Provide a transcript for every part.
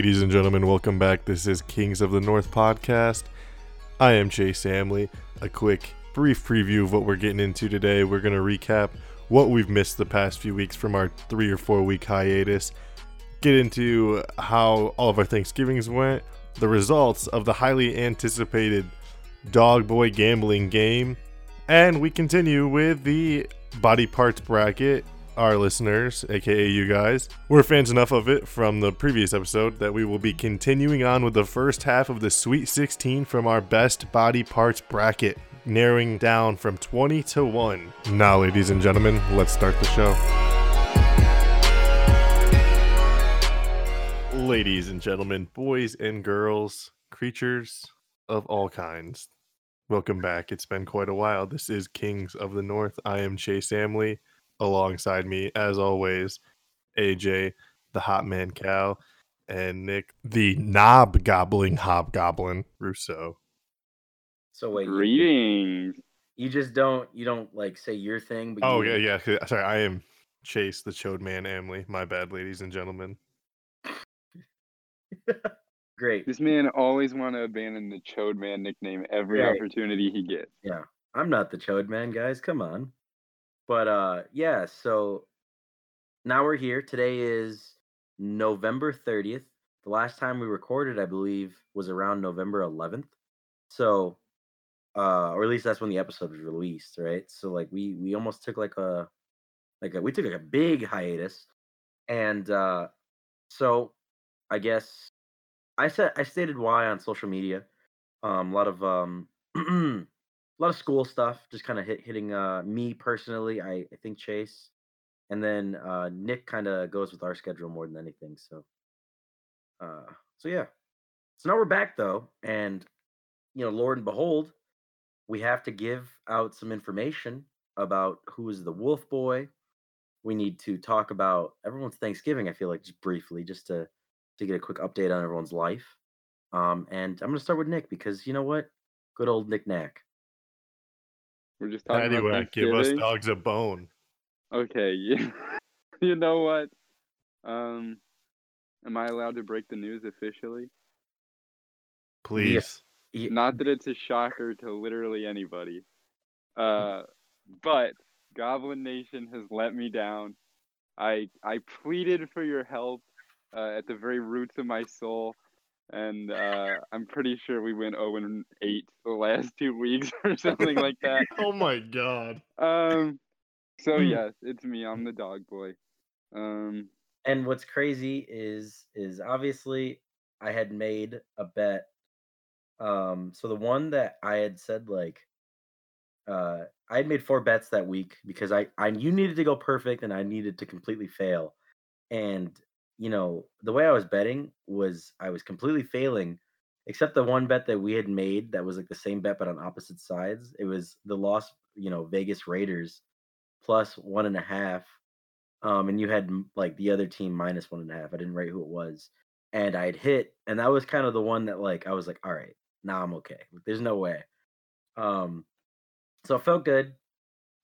Ladies and gentlemen, welcome back. This is Kings of the North podcast. I am Chase Samley. A quick, brief preview of what we're getting into today. We're going to recap what we've missed the past few weeks from our three or four week hiatus, get into how all of our Thanksgivings went, the results of the highly anticipated Dog Boy gambling game, and we continue with the body parts bracket our listeners, aka you guys, were fans enough of it from the previous episode that we will be continuing on with the first half of the Sweet 16 from our best body parts bracket, narrowing down from 20 to 1. Now, ladies and gentlemen, let's start the show. Ladies and gentlemen, boys and girls, creatures of all kinds, welcome back. It's been quite a while. This is Kings of the North. I am Chase Samley alongside me, as always, AJ, the hot man cow, and Nick, the knob gobbling hobgoblin Russo. So wait, you, Greetings. you just don't you don't like say your thing. But Oh you, yeah, yeah. Uh, sorry, I am Chase, the chode man Amley. My bad, ladies and gentlemen. great. This man always want to abandon the Chode Man nickname every Right. opportunity he gets. Yeah, I'm not the chode man, guys. Come on. But uh, yeah. So now we're here. Today is November 30th. The last time we recorded, I believe, was around November 11th. So, uh, or at least that's when the episode was released, right? So like we we almost took like a like a, we took like a big hiatus, and uh, so I guess I said I stated why on social media. Um, a lot of um, a lot of school stuff, just kind of hit, hitting uh, me personally. I, I think Chase, and then uh, Nick kind of goes with our schedule more than anything. So, uh, so yeah. So now we're back though, and you know, Lord and behold, we have to give out some information about who is the Wolf Boy. We need to talk about everyone's Thanksgiving. I feel like just briefly, just to to get a quick update on everyone's life. Um, and I'm gonna start with Nick because you know what, good old Nick Knack. We're just talking about Anyway, give us dogs a bone. Okay, you, you know what? Um, am I allowed to break the news officially? Please. Ye- Not that it's a shocker to literally anybody. Uh, but Goblin Nation has let me down. I I pleaded for your help uh, at the very roots of my soul, and uh, I'm pretty sure we went 0 and 8 the last two weeks or something like that. Oh my god. Um, so Hmm. yes, it's me. I'm the dog boy. Um, and what's crazy is is obviously I had made a bet. Um, so the one that I had said like, uh, I had made four bets that week because I I you needed to go perfect and I needed to completely fail, and you know the way I was betting was I was completely failing, except the one bet that we had made that was like the same bet but on opposite sides. It was the Las you know Vegas Raiders plus one and a half um, and you had like the other team minus one and a half. I didn't write who it was, and I'd hit, and that was kind of the one that like I was like, all right, now I'm okay. There's no way. Um, so it felt good.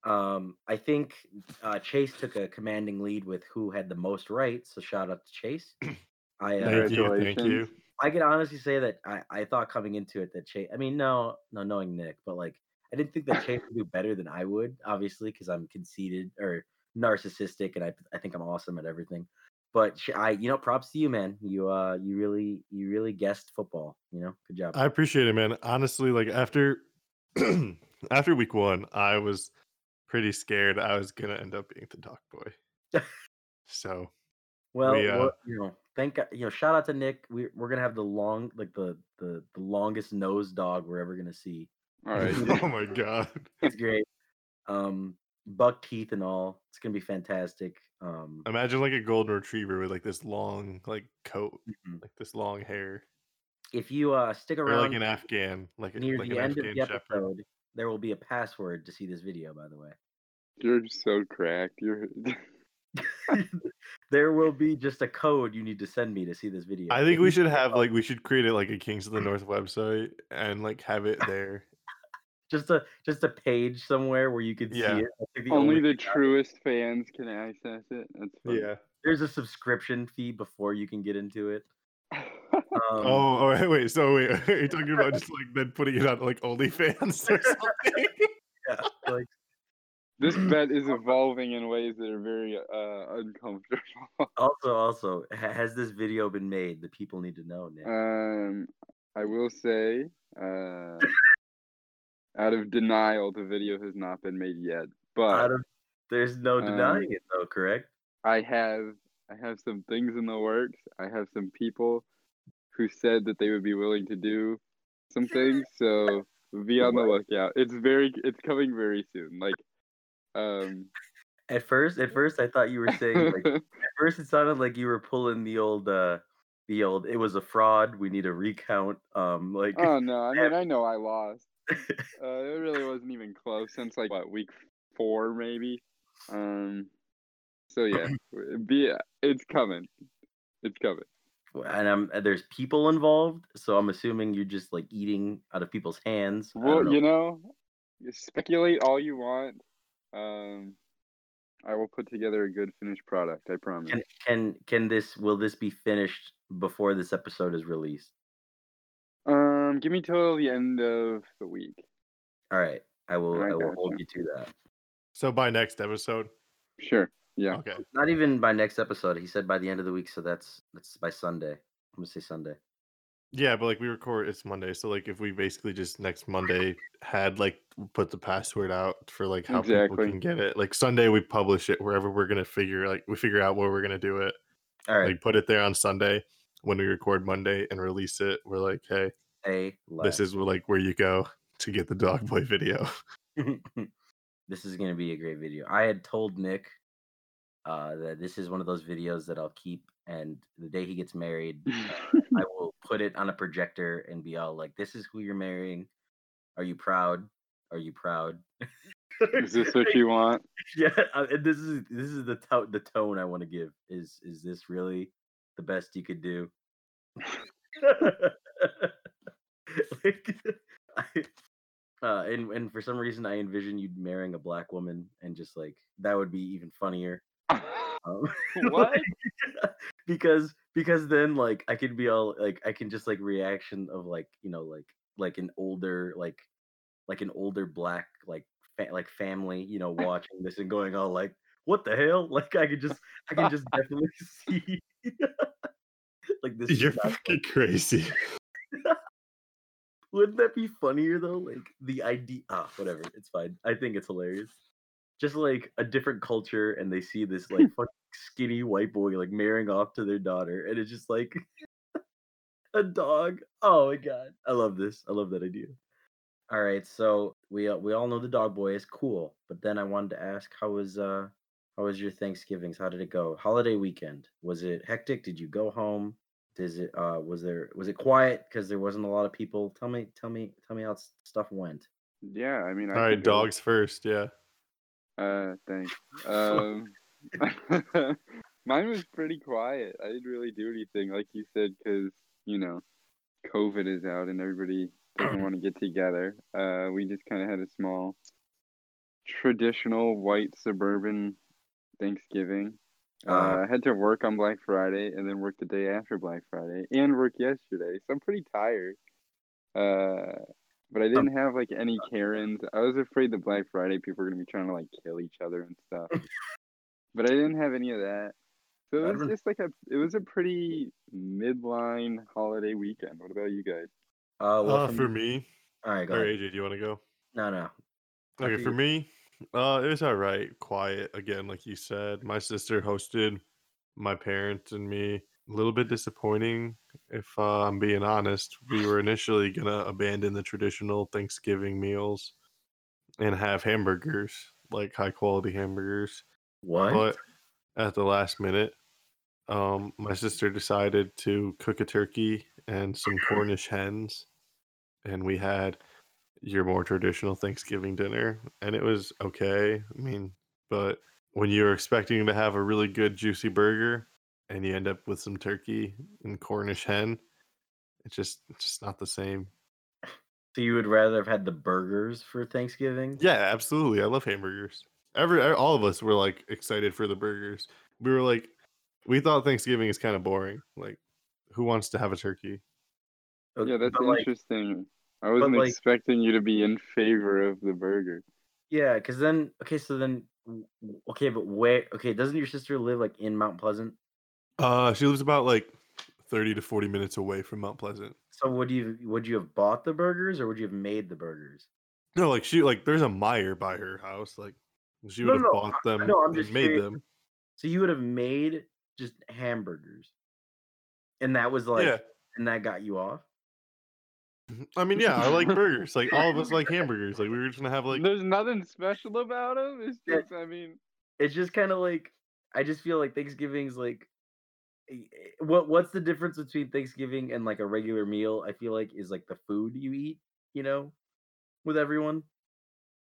Um, I think uh, Chase took a commanding lead with who had the most right. So shout out to Chase. I uh, Thank you. Thank you. I can honestly say that I, I thought coming into it that Chase. I mean, no, no, knowing Nick, but like I didn't think that Chase would do better than I would, obviously, because I'm conceited or narcissistic, and I I think I'm awesome at everything. But I, you know, props to you, man. You uh, you really, you really guessed football. You know, good job. I appreciate it, man. Honestly, like after after week one, I was pretty scared I was gonna end up being the dog boy. So Well, We, uh, well, you know, thank you know, shout out to Nick. We we're gonna have the long, like the the the longest nose dog we're ever gonna see. all right. oh my god. It's great. Um, buck teeth and all. It's gonna be fantastic. Um, Imagine like a golden retriever with like this long like coat, mhm. like this long hair. if you uh stick Or around like an Afghan, like a, near like the an end of Afghan the shepherd. episode, there will be a password to see this video. By the way, You're so cracked. You're. there will be just a code you need to send me to see this video. I think we should have like we should create it like a Kings of the North website and like have it there. just a just a page somewhere where you can Yeah. see it. I the Only only the truest fans can access it. That's fine. Yeah. there's a subscription fee before you can get into it. Um, oh, oh, wait, wait. So wait, are you talking about just like then putting it on like OnlyFans or something? yeah, like This bet is evolving in ways that are very uh, uncomfortable. also, also, has this video been made? The people need to know now. Um, I will say, uh, out of denial, the video has not been made yet. But Out of- there's no um, denying it, though. Correct? I have I have some things in the works. I have some people who said that they would be willing to do some things. So be on the lookout. It's very it's coming very soon. Like um At first, at first, I thought you were saying like. at first, it sounded like you were pulling the old, uh the old. It was a fraud. We need a recount. Um, like. oh no, I mean I know I lost. Uh, it really wasn't even close since like what week four maybe. Um so yeah, be it's coming. It's coming. And I'm there's people involved, so I'm assuming you're just like eating out of people's hands. Well, know. you know, you speculate all you want. Um, I will put together a good finished product. I promise. Can can can this will this be finished before this episode is released? Um, give me till the end of the week. All right, I will I I will hold you to that. So by next episode. Sure. Yeah. Okay. Not even by next episode. He said by the end of the week, so that's that's by Sunday. I'm gonna say Sunday. Yeah, but like we record it's Monday, so like if we basically just next Monday had like put the password out for like how people Exactly. can get it. Like Sunday we publish it wherever we're gonna figure like we figure out where we're gonna do it. All right, Like put it there on Sunday when we record Monday and release it. We're like, hey, a this is like where you go to get the dog boy video. this is gonna be a great video. I had told Nick uh, that this is one of those videos that I'll keep, and the day he gets married, I will put it on a projector and be all like, "This is who you're marrying. Are you proud? Are you proud?" Is this what you want? yeah, uh, this is this is the to- the tone I want to give. Is is this really the best you could do? like, I, uh, and and for some reason, I envision you marrying a black woman, and just like that would be even funnier. Um, what? because because then like I could be all like I can just like reaction of like you know like like an older like like an older black like fa- like family you know watching this and going all like what the hell like I could just I can just definitely see like this is You're fucking crazy. Wouldn't that be funnier though? Like the idea. Ah, whatever. It's fine. I think it's hilarious. Just like a different culture, and they see this like fucking skinny white boy like marrying off to their daughter, and it's just like a dog. Oh my god, I love this. I love that idea. All right, so we uh, we all know the dog boy is cool, but then I wanted to ask, how was uh how was your Thanksgivings? How did it go? Holiday weekend was it hectic? Did you go home? Is it uh was there was it quiet because there wasn't a lot of people? Tell me, tell me, tell me how stuff went. Yeah, I mean, I All right, could go- dogs first. Yeah. Uh, thanks. Um, mine was pretty quiet. I didn't really do anything, like you said, because you know, COVID is out and everybody doesn't want to get together. Uh, we just kind of had a small, traditional white suburban Thanksgiving. Uh, Uh, I had to work on Black Friday and then work the day after Black Friday and work yesterday, so I'm pretty tired. Uh, but I didn't have like any Karens. I was afraid the Black Friday people were gonna be trying to like kill each other and stuff. but I didn't have any of that. So it was just like a it was a pretty midline holiday weekend. What about you guys? uh, well, Uh, for for me, me, all right, go or. AJ, do you want to go? No, no. Okay, After for me, uh, it was all right. Quiet again, like you said. My sister hosted my parents and me. A little bit disappointing, if uh, I'm being honest. We were initially gonna abandon the traditional Thanksgiving meals and have hamburgers, like high quality hamburgers. What? But at the last minute, um, my sister decided to cook a turkey and some Cornish hens, and we had your more traditional Thanksgiving dinner, and it was okay. I mean, but when you're expecting to have a really good juicy burger and you end up with some turkey and Cornish hen, it's just it's just not the same. so you would rather have had the burgers for Thanksgiving? Yeah, absolutely. I love hamburgers. Every all of us were like excited for the burgers. We were like, we thought Thanksgiving is kind of boring. Like, who wants to have a turkey? Yeah, that's But, like, interesting. I wasn't like- expecting you to be in favor of the burger. yeah, because then okay, so then w- w- okay, but where? Okay, doesn't your sister live like in Mount Pleasant? Uh, she lives about like thirty to forty minutes away from Mount Pleasant. So would you would you have bought the burgers or would you have made the burgers? No, like she like there's a Meijer by her house. Like she No, would have no, bought them No, I'm and just made curious. them. So you would have made just hamburgers, and that was like, yeah, and that got you off. I mean, yeah, I like burgers. Like all of us like hamburgers. Like we were just gonna have like There's nothing special about them. It's Yeah. just, I mean, It's just kind of like I just feel like Thanksgiving's like Eh, what what's the difference between Thanksgiving and like a regular meal? I feel like is like the food you eat, you know, with everyone.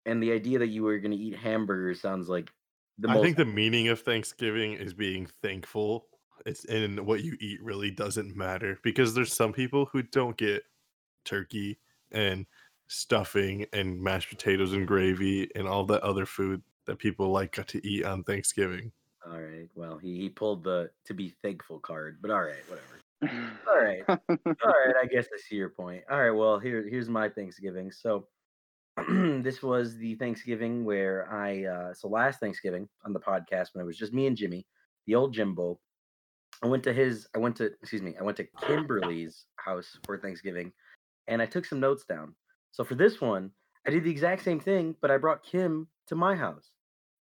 And the idea that you were gonna eat hamburgers sounds like the I most. think the meaning of Thanksgiving is being thankful. It's and what you eat really doesn't matter because there's some people who don't get turkey and stuffing and mashed potatoes and gravy and all that other food that people like to eat on Thanksgiving. All right. Well, he he pulled the to be thankful card, but all right, whatever. All right. all right, I guess I see your point. All right, well, here here's my Thanksgiving. So this was the Thanksgiving where I uh so last Thanksgiving on the podcast when it was just me and Jimmy, the old Jimbo. I went to his I went to excuse me, I went to Kimberly's house for Thanksgiving and I took some notes down. So for this one, I did the exact same thing, but I brought Kim to my house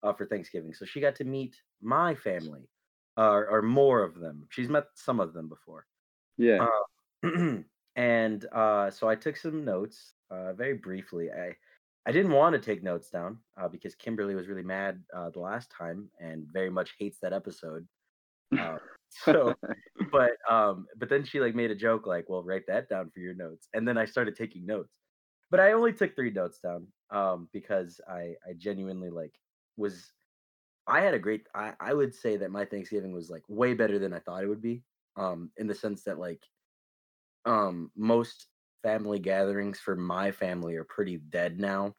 uh, for Thanksgiving. So she got to meet my family. Uh, or more of them. She's met some of them before. yeah. and uh, so I took some notes uh, very briefly. I I didn't want to take notes down uh, because Kimberly was really mad uh, the last time and very much hates that episode. Uh, so, but um, but then she like made a joke like, "Well, write that down for your notes," and then I started taking notes. But I only took three notes down um, because I I genuinely like was I had a great I, I would say that my Thanksgiving was like way better than I thought it would be. Um, in the sense that like um most family gatherings for my family are pretty dead now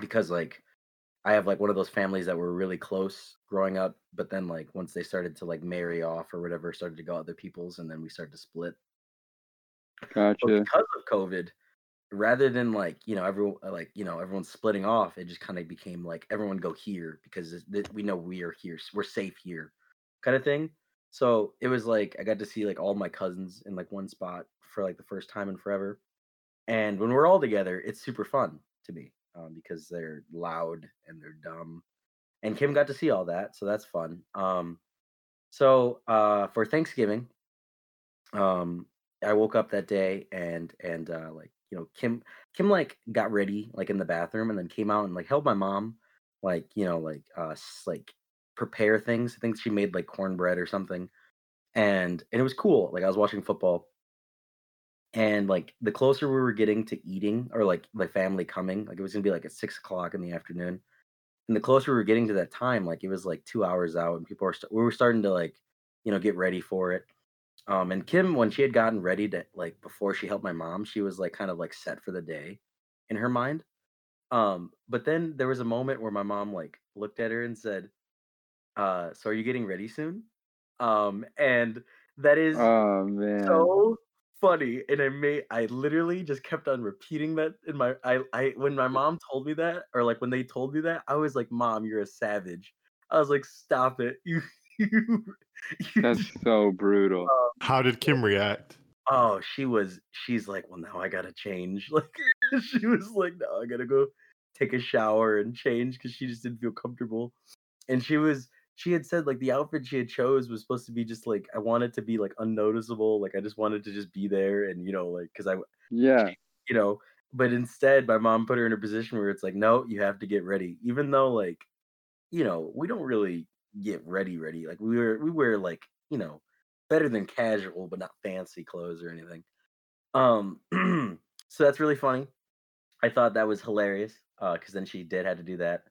because like I have like one of those families that were really close growing up, but then like once they started to like marry off or whatever, started to go other people's and then we started to split. But Gotcha. because of COVID, rather than like you know everyone uh, like you know everyone's splitting off, it just kind of became like everyone go here because th- we know we are here, we're safe here, kind of thing. So it was like I got to see like all my cousins in like one spot for like the first time in forever, and when we're all together, it's super fun to me um, because they're loud and they're dumb, and Kim got to see all that, so that's fun. Um, so uh, for Thanksgiving, um, I woke up that day and and uh, like you know Kim Kim like got ready like in the bathroom and then came out and like helped my mom like you know like uh like prepare things. I think she made like cornbread or something, and and it was cool. Like I was watching football, and like the closer we were getting to eating or like the family coming, like it was gonna be like at six o'clock in the afternoon, and the closer we were getting to that time, like it was like two hours out, and people were st- we were starting to like you know get ready for it. Um, and Kim, when she had gotten ready to like before she helped my mom, she was like kind of like set for the day in her mind. Um, but then there was a moment where my mom like looked at her and said, uh, so are you getting ready soon? Um, and that is Oh man. so funny. And I made I literally just kept on repeating that in my I I when my mom told me that, or like when they told me that, I was like, Mom, you're a savage. I was like, stop it. You, you That's so brutal. Um, How did Kim react? oh she was she's like well now i gotta change like she was like no i gotta go take a shower and change because she just didn't feel comfortable and she was she had said like the outfit she had chose was supposed to be just like i wanted to be like unnoticeable like i just wanted to just be there and you know like because i Yeah. you know but instead my mom put her in a position where it's like no you have to get ready even though like you know we don't really get ready ready like we were we wear like you know better than casual but not fancy clothes or anything. Um so that's really funny. I thought that was hilarious uh because then she did had to do that.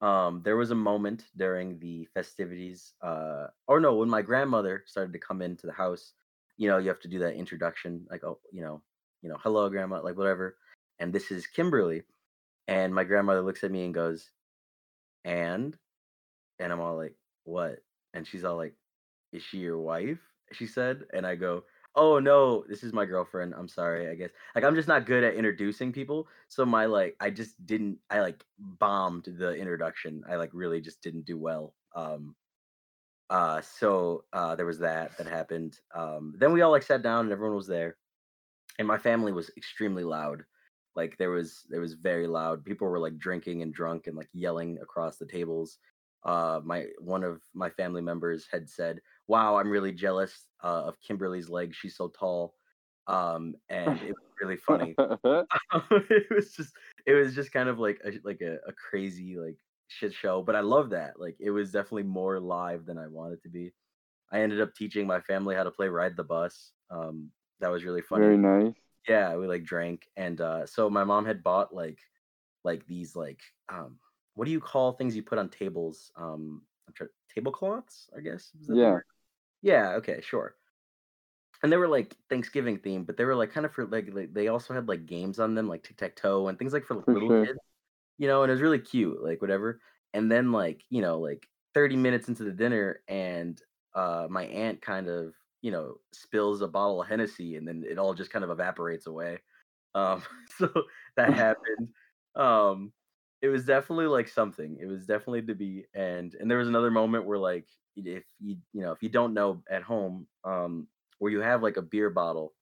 Um there was a moment during the festivities uh or no when my grandmother started to come into the house you know you have to do that introduction like oh you know you know hello grandma like whatever and this is kimberly and my grandmother looks at me and goes and? And i'm all like what and she's all like is she your wife she said and i go oh no, this is my girlfriend. I'm sorry, I guess. Like I'm just not good at introducing people. So my like I just didn't I like bombed the introduction. I like really just didn't do well. Um uh so uh there was that that happened. Um then we all like sat down and everyone was there. And my family was extremely loud. Like there was there was very loud. People were like drinking and drunk and like yelling across the tables. Uh my one of my family members had said, "Wow, I'm really jealous uh, of Kimberly's legs. She's so tall." Um and it was really funny. it was just it was just kind of like a, like a, a crazy like shit show, but I love that. Like it was definitely more live than I wanted to be. I ended up teaching my family how to play ride the bus. Um that was really funny. Very nice. Yeah, we like drank and uh so my mom had bought like like these like um what do you call things you put on tables? Um I'm trying tablecloths, I guess. Is that Yeah. Yeah, okay, sure. And they were like Thanksgiving themed, but they were like kind of for like, like they also had like games on them, like tic tac toe and things like for, like, For little sure. kids, you know, and it was really cute, like whatever. And then like, you know, like 30 minutes into the dinner and uh my aunt kind of, you know, spills a bottle of Hennessy and then it all just kind of evaporates away. Um so that happened. Um it was definitely like something. It was definitely to be and and there was another moment where like if you you know if you don't know at home um where you have like a beer bottle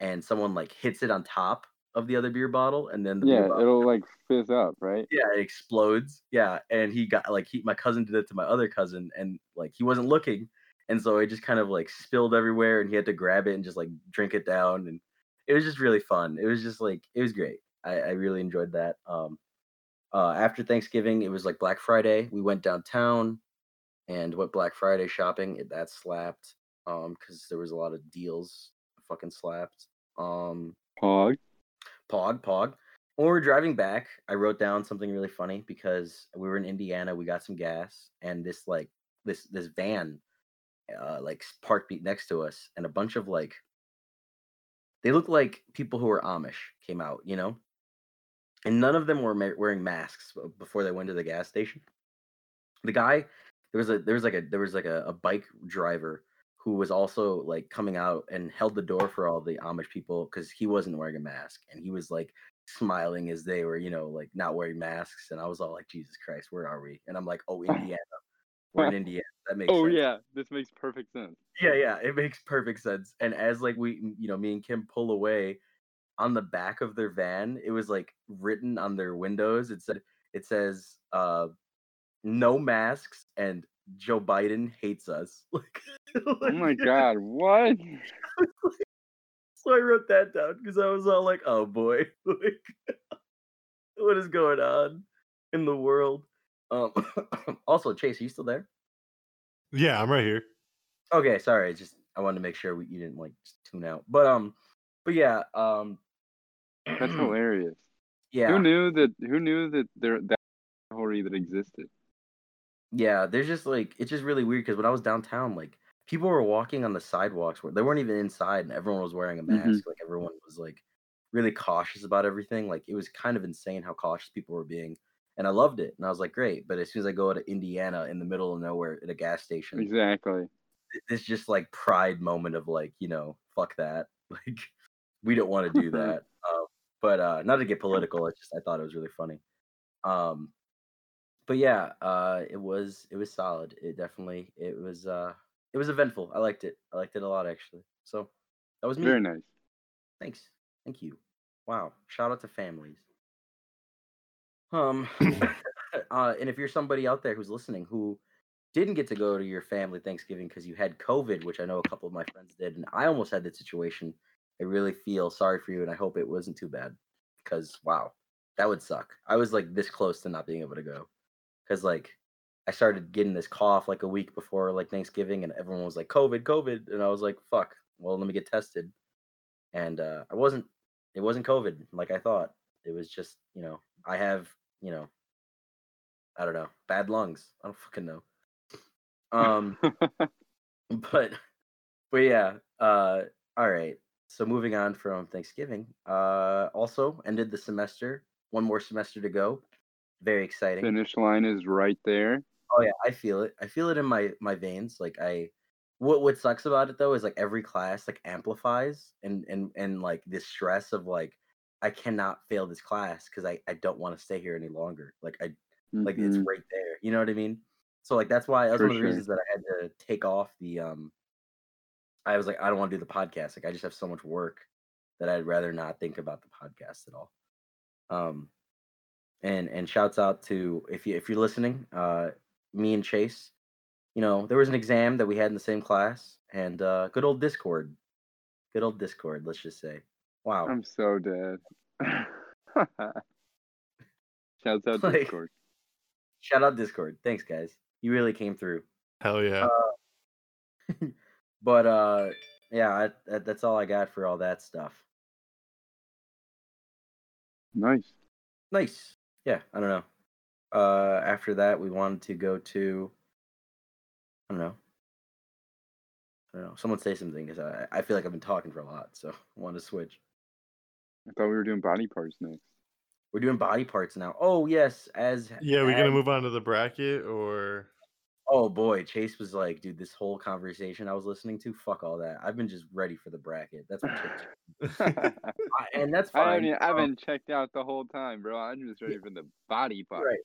and someone like hits it on top of the other beer bottle and then the Yeah, it'll like fizz up, right? yeah it explodes yeah and he got like he my cousin did it to my other cousin and like he wasn't looking and so it just kind of like spilled everywhere and he had to grab it and just like drink it down and it was just really fun it was just like it was great i, I really enjoyed that um uh after thanksgiving it was like black friday we went downtown and went black friday shopping it, that slapped um because there was a lot of deals fucking slapped um Pog. Pog, Pog. When we were driving back, I wrote down something really funny because we were in Indiana. We got some gas, and this like this this van, uh, like parked next to us, and a bunch of like, they look like people who were Amish came out, you know, and none of them were ma- wearing masks before they went to the gas station. The guy, there was a there was like a there was like a, a bike driver who was also like coming out and held the door for all the Amish people because he wasn't wearing a mask and he was like smiling as they were, you know, like not wearing masks. And I was all like, Jesus Christ, where are we? And I'm like, oh, Indiana. We're in Indiana. That makes Oh sense. yeah, this makes perfect sense. Yeah, yeah, it makes perfect sense. And as like we, you know, me and Kim pull away on the back of their van, it was like written on their windows. It said, it says, uh, no masks and Joe Biden hates us. Like, Oh my god, what? so I wrote that down because I was all like, oh boy, like, what is going on in the world? Um, also, Chase, are you still there? Yeah, I'm right here. Okay, sorry. It's just I wanted to make sure we, you didn't like tune out. But um, but yeah, um, That's hilarious. yeah, Who knew that? Who knew that there that story that existed? yeah. There's just like it's just really weird because when I was downtown, like people were walking on the sidewalks where they weren't even inside, and everyone was wearing a mask. Mhm. Like everyone was like really cautious about everything. Like it was kind of insane how cautious people were being, and I loved it. And I was like, great. But as soon as I go to Indiana in the middle of nowhere at a gas station, Exactly. this just like pride moment of like you know fuck that like we don't want to do that uh, but uh not to get political it's just i thought it was really funny. Um but yeah uh it was it was solid. It definitely it was uh it was eventful. I liked it. I liked it a lot actually. So that was me. Very nice. thanks. Thank you. Wow. Shout out to families. Um uh and if you're somebody out there who's listening who didn't get to go to your family Thanksgiving because you had COVID, which I know a couple of my friends did, and I almost had that situation. I really feel sorry for you, and I hope it wasn't too bad. Because wow, that would suck. I was like this close to not being able to go, because like I started getting this cough like a week before like Thanksgiving, and everyone was like COVID, COVID, and I was like, fuck. Well, let me get tested, and uh, I wasn't. It wasn't COVID like I thought. It was just you know I have you know I don't know bad lungs. I don't fucking know. Um, but but yeah. Uh, all right. So moving on from Thanksgiving. Uh, also ended the semester. One more semester to go. Very exciting. Finish line is right there. Oh yeah, I feel it. I feel it in my my veins. Like I, what what sucks about it though is like every class like amplifies and and and like this stress of like I cannot fail this class because I I don't want to stay here any longer. Like I like it's Mhm. right there. You know what I mean? So like that's why that's For one of the sure. reasons that I had to take off the um I was like I don't want to do the podcast. Like I just have so much work that I'd rather not think about the podcast at all. Um and and shouts out to if you if you're listening, uh me and Chase, you know, there was an exam that we had in the same class and uh good old Discord. Good old Discord, let's just say. Wow. I'm so dead. Shouts out Like- Discord. Shout out Discord. Thanks guys. You really came through. Hell yeah. but uh yeah I, that, that's all i got for all that stuff. Nice. nice. Yeah i don't know. Uh after that we wanted to go to i don't know. I don't know. Someone say something because I, I feel like i've been talking for a lot so i want to switch. I thought we were doing body parts next. we're doing body parts now. Oh yes as yeah, we're gonna move on to the bracket or oh boy chase was like dude this whole conversation i was listening to fuck all that i've been just ready for the bracket that's what chase I, and that's fine I um, haven't checked out the whole time, bro. I'm just ready for the body part. Right.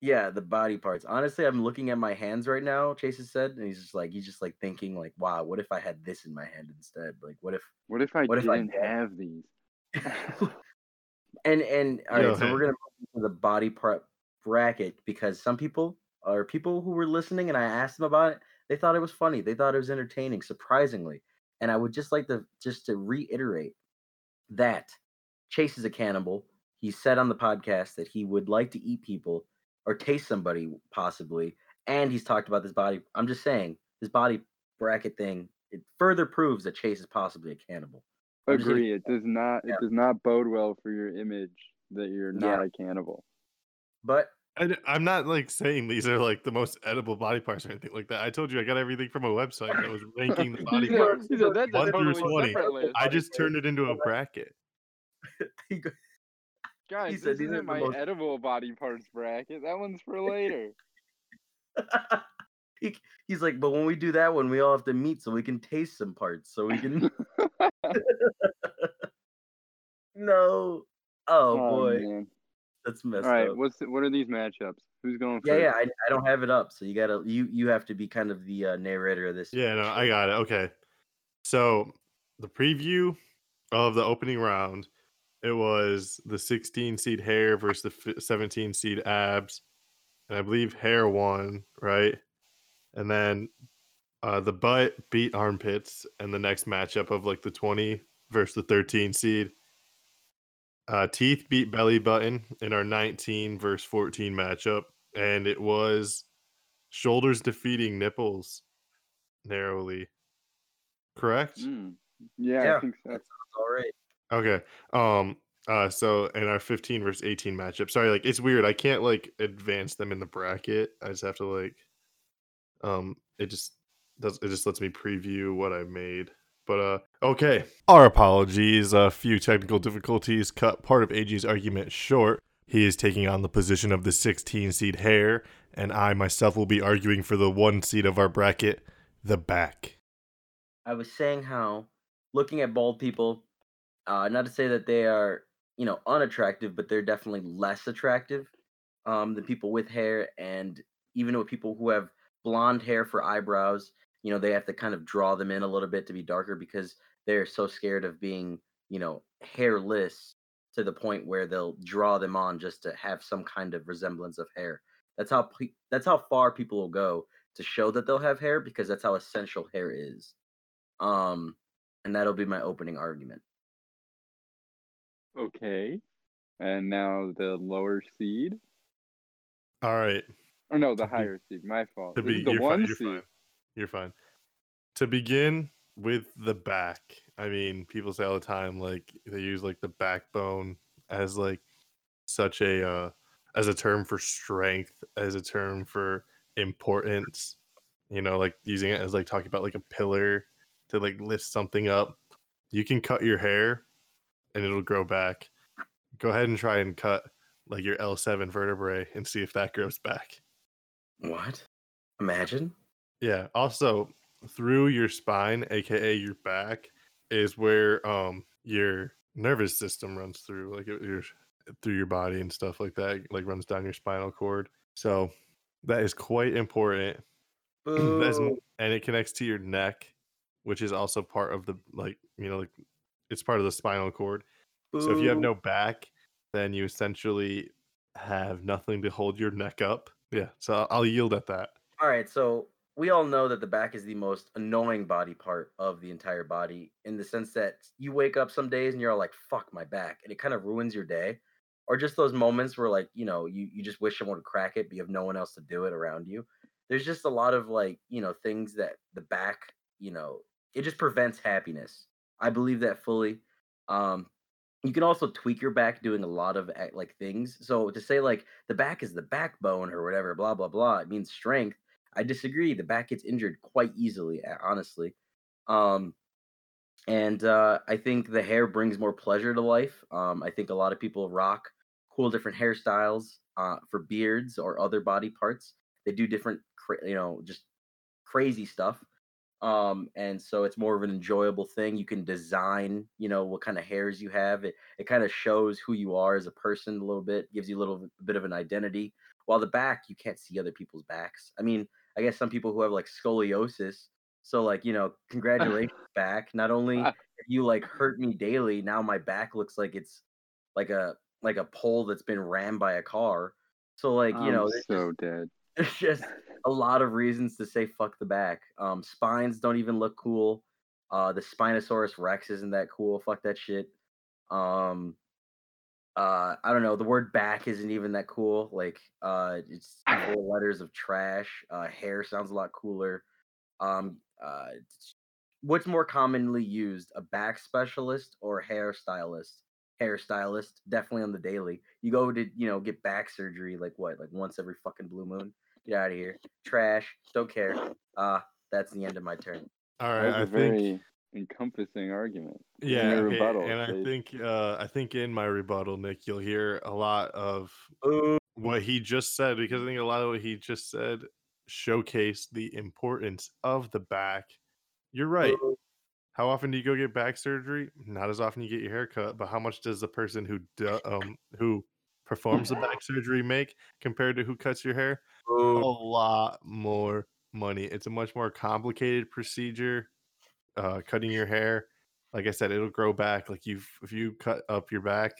Yeah, the body parts. Honestly, I'm looking at my hands right now. Chase has said, and he's just like, he's just like thinking, like, wow, what if I had this in my hand instead? Like, what if? What if I What if I didn't have these? and and all right, Yo, so hey. we're gonna move into the body part bracket because some people are people who were listening, and I asked them about it. They thought it was funny. They thought it was entertaining, surprisingly. And I would just like to just to reiterate that Chase is a cannibal. He said on the podcast that he would like to eat people or taste somebody possibly, and he's talked about this body. I'm just saying this body bracket thing. It further proves that Chase is possibly a cannibal. I'm Agree. It does not. It does not bode well for your image that you're not Yeah. a cannibal. But I, am not like saying these are like the most edible body parts or anything like that. I told you I got everything from a website that was ranking the body He parts. he said that's a One through totally 20. I just turned it into a bracket. he Guys, said this these are isn't my most- edible body parts bracket. That one's for later. he, he's like, but when we do that one, we all have to meet so we can taste some parts, so we can. no. Oh, oh, boy, man. That's messed All right, up. what's the, what are these matchups? Who's going Yeah, first? yeah, I, I don't have it up, so you gotta you you have to be kind of the uh, narrator of this. Yeah, no, I got it. Okay. So the preview of the opening round, it was the 16 seed hair versus the 17 seed abs. And I believe hair won, right? And then uh, the butt beat armpits, and the next matchup of like the 20 versus the 13 seed. Uh, teeth beat belly button in our 19 versus 14 matchup, and it was shoulders defeating nipples narrowly. Correct? Mm, yeah, Yeah, I think so. That sounds all right. Okay. Um uh so in our 15 versus 18 matchup. Sorry, like it's weird. I can't like advance them in the bracket. I just have to like um it just does it just lets me preview what I made. But uh okay. Our apologies. A few technical difficulties cut part of AJ's argument short. He is taking on the position of the 16 seed hair, and I myself will be arguing for the one seed of our bracket, the back. I was saying how looking at bald people, uh, not to say that they are, you know, unattractive, but they're definitely less attractive um, than people with hair, and even with people who have blonde hair for eyebrows, you know, they have to kind of draw them in a little bit to be darker because they're so scared of being, you know, hairless to the point where they'll draw them on just to have some kind of resemblance of hair. That's how pe- that's how far people will go to show that they'll have hair because that's how essential hair is. Um, and that'll be my opening argument. Okay. And now the lower seed. All right. Or no, the higher seed. My fault. to This be is the one fine, you're seed. You're fine. To begin with the back, I mean, people say all the time like they use like the backbone as like such a uh as a term for strength, as a term for importance. You know, like using it as like talking about like a pillar to like lift something up. You can cut your hair and it'll grow back. Go ahead and try and cut like your L7 vertebrae and see if that grows back. What? Imagine. Yeah. Also, through your spine, aka your back, is where um your nervous system runs through, like your through your body and stuff like that, like runs down your spinal cord. So that is quite important. And it connects to your neck, which is also part of the like you know like it's part of the spinal cord. So if you have no back, then you essentially have nothing to hold your neck up. Yeah, so I'll, I'll yield at that. All right, so we all know that the back is the most annoying body part of the entire body in the sense that you wake up some days and you're all like, fuck my back. And it kind of ruins your day. Or just those moments where, like, you know, you, you just wish someone would crack it, but you have no one else to do it around you. There's just a lot of, like, you know, things that the back, you know, it just prevents happiness. I believe that fully. Um, you can also tweak your back doing a lot of like things. So to say like the back is the backbone or whatever, blah blah blah, it means strength. I disagree. The back gets injured quite easily, honestly. Um, and uh, I think the hair brings more pleasure to life. Um, I think a lot of people rock cool different hairstyles uh, for beards or other body parts. They do different, you know, just crazy stuff. Um, and so it's more of an enjoyable thing. You can design, you know, what kind of hairs you have. It it kind of shows who you are as a person a little bit, gives you a little bit of an identity. While the back, you can't see other people's backs. I mean, I guess some people who have like scoliosis. So like, you know, congratulations back. Not only you like hurt me daily, now my back looks like it's like a like a pole that's been rammed by a car. So like, you I'm know, so dead. there's just a lot of reasons to say fuck the back. Um, spines don't even look cool. Uh, the Spinosaurus Rex isn't that cool. Fuck that shit. Um, uh, I don't know. The word back isn't even that cool. Like, uh, it's four letters of trash. Uh, hair sounds a lot cooler. Um, uh, what's more commonly used, a back specialist or a hairstylist? Hairstylist, definitely on the daily. You go to, you know, get back surgery like what, like once every fucking blue moon. Get out of here. Trash. Don't care. Uh, that's the end of my turn. all right That right, was a I think very encompassing argument. In yeah, your rebuttal, and I think uh, I think in my rebuttal, Nick, you'll hear a lot of Ooh. what he just said because I think a lot of what he just said showcased the importance of the back. You're right. Ooh. How often do you go get back surgery? Not as often you get your hair cut, but how much does the person who do, um who performs the back surgery make compared to who cuts your hair? A lot more money. It's a much more complicated procedure. Uh, cutting your hair, like I said, it'll grow back. Like you, if you cut up your back,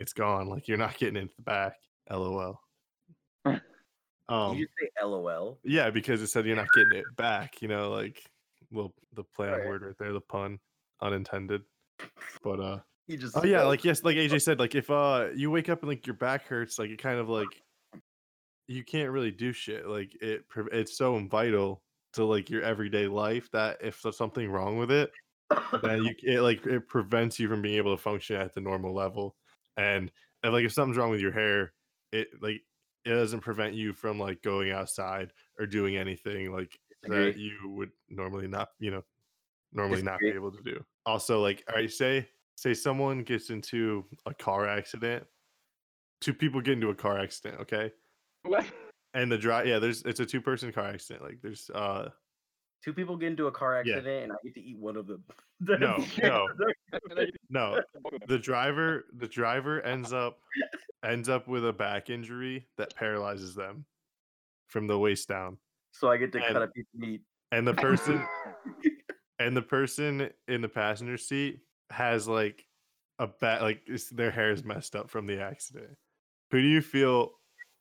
it's gone. Like you're not getting into the back. LOL. Um, Did you say LOL? yeah, because it said you're not getting it back. You know, like well, the play on Right. word right there, the pun, unintended. But uh, You just oh yeah, like yes, like AJ said, like if uh you wake up and like your back hurts, like it kind of like you can't really do shit. Like it, it's so vital to like your everyday life that if there's something wrong with it, then you it like it prevents you from being able to function at the normal level. And, and like if something's wrong with your hair, it like it doesn't prevent you from like going outside or doing anything like that you would normally not, you know, normally not be able to do. Also, like, all right, say say someone gets into a car accident, two people get into a car accident, okay, What? And the drive, yeah, there's it's a two person car accident. Like, there's uh, Two people get into a car Yeah. accident and I get to eat one of them. No, no. no, the driver the driver ends up ends up with a back injury that paralyzes them from the waist down, So I get to And- cut a piece of meat. and the person and the person in the passenger seat has like a bat like their hair is messed up from the accident who do you feel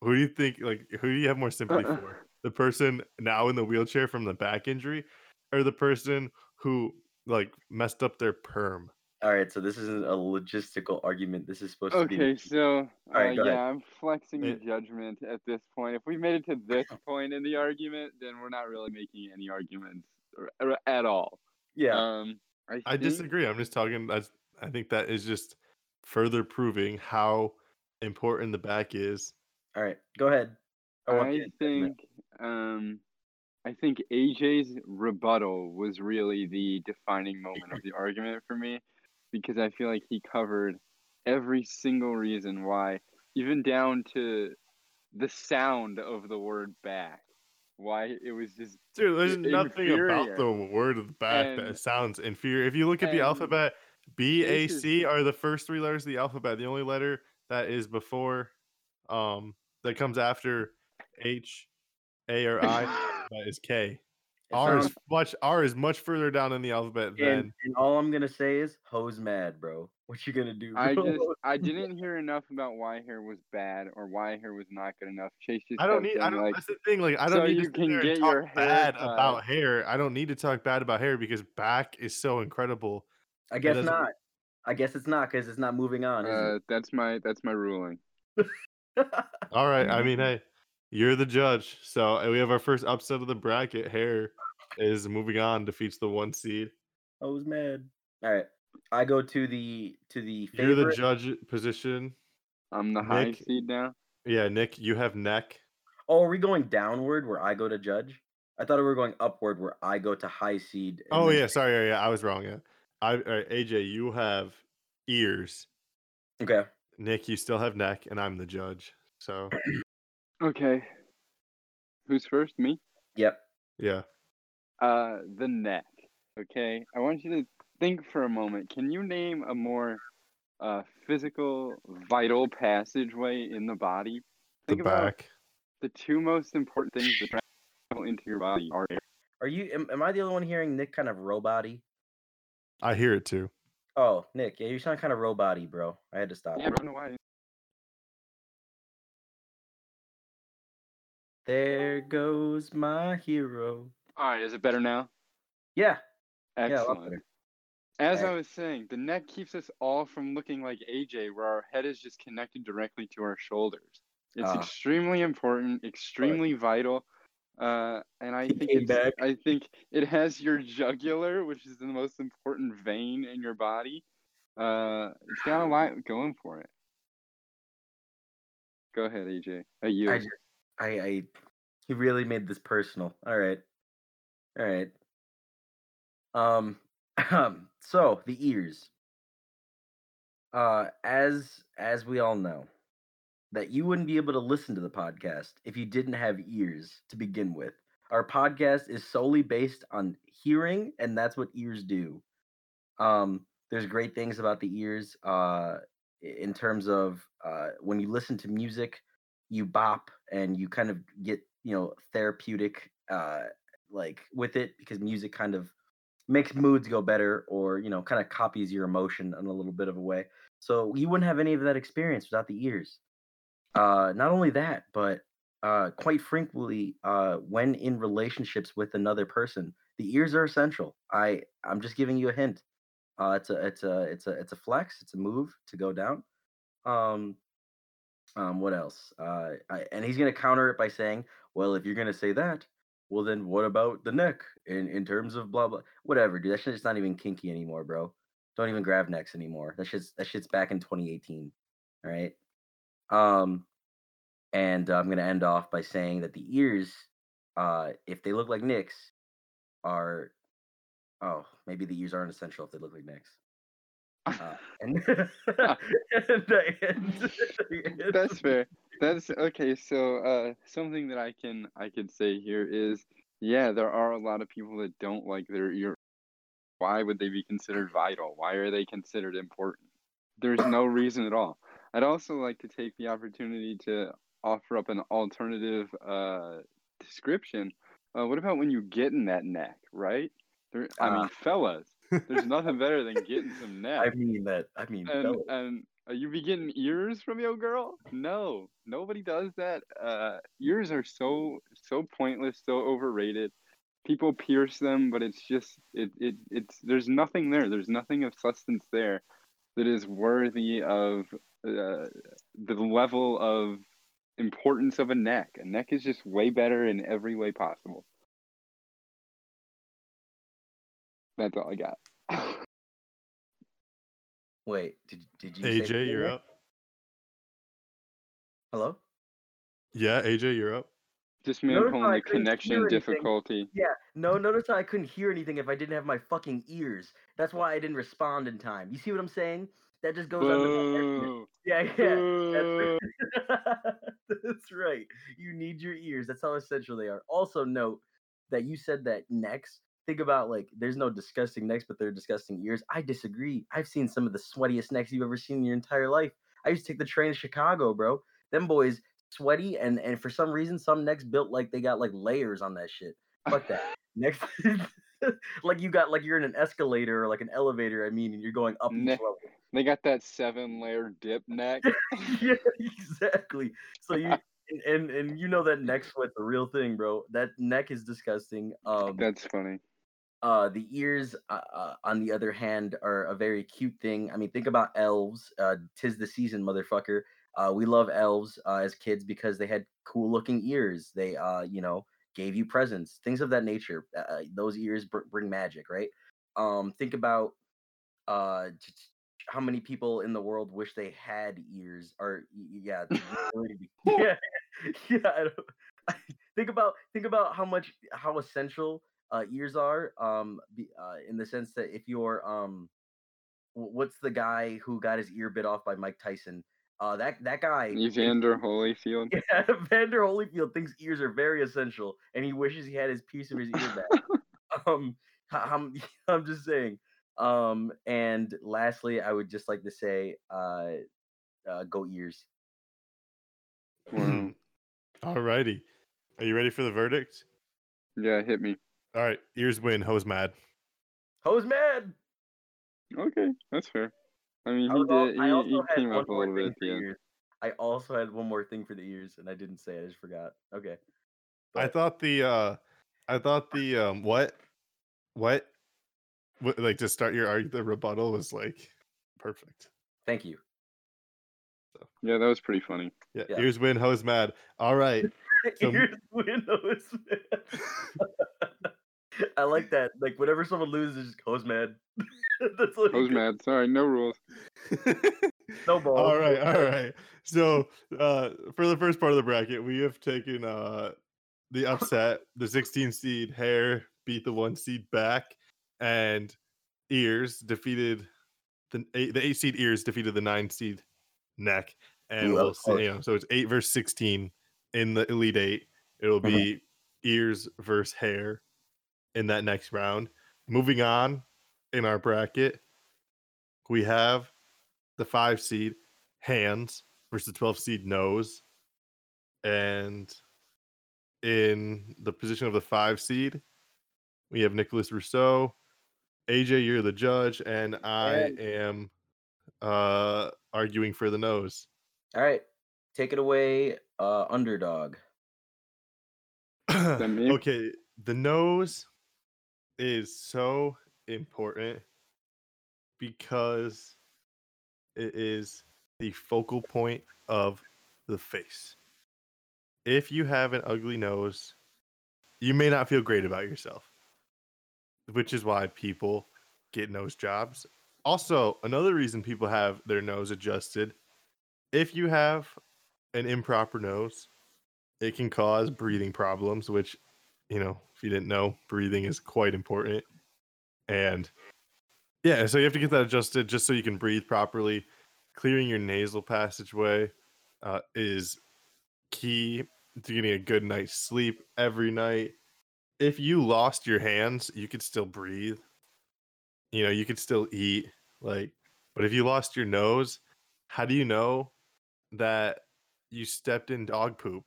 who do you think like who do you have more sympathy for the person now in the wheelchair from the back injury or the person who like messed up their perm All right, so this isn't a logistical argument. This is supposed to be. Okay, be. so uh, right, go ahead. yeah, I'm flexing your It- judgment at this point. If we made it to this point in the argument, then we're not really making any arguments or, or at all. Yeah. Um, I, I think- disagree. I'm just talking. That's, I think that is just further proving how important the back is. All right, go ahead. I I you to judgment. think um I think AJ's rebuttal was really the defining moment of the argument for me because I feel like he covered every single reason why even down to the sound of the word back why it was just Dude, there's nothing about the word of the back And- that sounds inferior. If you look at the alphabet, B, A, this is- C are the first three letters of the alphabet. The only letter that is before, um, that comes after H, A, or I, that is K. It R is sounds- much R is much further down in the alphabet and, than and all I'm gonna say is hose mad, bro. What you gonna do? I bro? just I didn't hear enough about why hair was bad or why hair was not good enough. Chase just I don't kept need. I saying, don't. like that's the thing. Like, I don't need you to sit can there and get talk your hair bad cut. about hair. I don't need to talk bad about hair because back is so incredible. I guess doesn't- not. I guess it's not because it's not moving on. uh, that's my that's my ruling. Is it? All right. I mean, hey, you're the judge. So we have our first upset of the bracket. Hair is moving on, defeats the one seed. I was mad. All right, I go to the to the You're the judge position. I'm the high seed now. Yeah, Nick, you have neck. oh, are we going downward where I go to judge? I thought we were going upward where I go to high seed. Oh yeah, sorry, yeah, yeah, I was wrong. Yeah, I all right, AJ, you have ears. Okay. Nick, you still have neck, and I'm the judge. So Okay. Who's first? Me? Yep. yeah, Uh the neck. Okay. I want you to think for a moment. Can you name a more uh physical, vital passageway in the body? the Think about back. the two most important things that travel into your body are air. Are you? Am, am I the only one hearing Nick kind of robot-y? I hear it too. Oh, Nick, yeah, you sound kind of robot-y, bro. I had to stop. Yeah, I don't know why. There goes my hero. All right, is it better now? Yeah. Yeah, Excellent. better. As I was saying, the neck keeps us all from looking like AJ, where our head is just connected directly to our shoulders. It's Ah. extremely important, extremely vital, uh, and I think. I think it has your jugular, which is the most important vein in your body. Uh, it's got a lot going for it. Go ahead, AJ. Uh, you. I I, I, he really made this personal. All right, all right. Um, so the ears. Uh, as as we all know, that you wouldn't be able to listen to the podcast if you didn't have ears to begin with. Our podcast is solely based on hearing, and that's what ears do. Um, there's great things about the ears. Uh, in terms of uh, when you listen to music, you bop and you kind of get you know therapeutic uh like with it because music kind of makes moods go better or you know kind of copies your emotion in a little bit of a way so you wouldn't have any of that experience without the ears uh not only that but uh quite frankly uh when in relationships with another person the ears are essential i i'm just giving you a hint uh it's a it's a it's a it's a flex it's a move to go down um um, what else? Uh, I, and he's gonna counter it by saying, "Well, if you're gonna say that, well, then what about the neck in in terms of blah blah whatever, dude? That shit's not even kinky anymore, bro. Don't even grab necks anymore. That shit's that shit's back in 2018. All right. Um, and uh, I'm gonna end off by saying that the ears, uh, if they look like Nick's, are oh maybe the ears aren't essential if they look like Nick's. Uh, and, and, That's fair. That's okay. So, uh, something that I can I could say here is, yeah, there are a lot of people that don't like their ear. Why would they be considered vital? Why are they considered important? There's no reason at all. I'd also like to take the opportunity to offer up an alternative uh, description. Uh, what about when you get in that neck, right? There, I mean, Ah. fellas, there's nothing better than getting some neck. I mean that. I mean, And and are you be getting ears from your girl? No, nobody does that. Uh, ears are so so pointless, so overrated. People pierce them, but it's just it it it's there's nothing there. There's nothing of substance there that is worthy of uh, the level of importance of a neck. A neck is just way better in every way possible. That's all I got. Wait, did did you? AJ, something you're up. Hello. Yeah, AJ, you're up. Just me Notice pulling I the couldn't connection difficulty. Yeah. No, notice how I couldn't hear anything if I didn't have my fucking ears. That's why I didn't respond in time. You see what I'm saying? That just goes under. Yeah, yeah. Boo. That's, that's right. You need your ears. That's how essential they are. Also, note that you said that necks. Think about like there's no disgusting necks, but they're disgusting ears. I disagree. I've seen some of the sweatiest necks you've ever seen in your entire life. I used to take the train to Chicago, bro. Them boys sweaty and and for some reason some necks built like they got like layers on that shit. Fuck that. Next like you got like you're in an escalator or like an elevator, I mean, and you're going up Ne-. They got that seven layer dip neck. yeah, exactly. So you and, and you know that neck sweat's a real thing, bro. That neck is disgusting. Um, That's funny. uh, the ears, uh, uh, on the other hand, are a very cute thing. I mean, think about elves. Uh, tis the season, motherfucker. Uh, we love elves uh, as kids because they had cool looking ears. They, uh, you know, gave you presents, things of that nature. Uh, those ears br- bring magic, right? Um, think about uh, how many people in the world wish they had ears, or yeah, the ability to- yeah, yeah. I don't, think about think about how much how essential uh, ears are um be, uh, in the sense that if you're um wh- what's the guy who got his ear bit off by Mike Tyson uh that that guy thinks- Evander Holyfield. yeah, Vander Holyfield thinks ears are very essential and he wishes he had his piece of his ear back um h- I'm I'm just saying um and lastly I would just like to say uh uh goat ears Wow. Alrighty. Are you ready for the verdict? Yeah, hit me. All right. Ears win. Hose mad. Hose mad Okay, that's fair. I mean, I he was al- did. I He, also he had came one up a more little thing bit at for the end. ears. I also had one more thing for the ears, and I didn't say. it, I just forgot. Okay. I thought the uh I thought the um what what what like to start your arg the rebuttal was like perfect. Thank you. Yeah, that was pretty funny. Yeah, Yeah. ears win, hose mad. All right. So- ears win, hose mad. I like that. Like whenever someone loses, just hose mad. That's what I was mad. Sorry, no rules. No balls. all right, all right. So uh for the first part of the bracket, we have taken uh the upset, the 16 seed hair beat the one seed back, and ears defeated the eight the eight seed ears defeated the nine seed neck. And Ooh, we'll see, you know, so it's eight versus 16 in the elite eight. It'll Mhm. be ears versus hair in that next round. Moving on in our bracket, we have the five seed hands versus the 12 seed nose. And in the position of the five seed, we have Nicholas Rousseau. AJ, you're the judge, and I And- am uh arguing for the nose. All right. Take it away, uh, underdog. okay, the nose is so important because it is the focal point of the face. If you have an ugly nose, you may not feel great about yourself, which is why people get nose jobs. Also, another reason people have their nose adjusted, if you have an improper nose, it can cause breathing problems, which, you know, if you didn't know, breathing is quite important. And yeah, so you have to get that adjusted just so you can breathe properly. Clearing your nasal passageway uh, is key to getting a good night's sleep every night. If you lost your hands, you could still breathe. You know, you could still eat. Like, but if you lost your nose, how do you know that you stepped in dog poop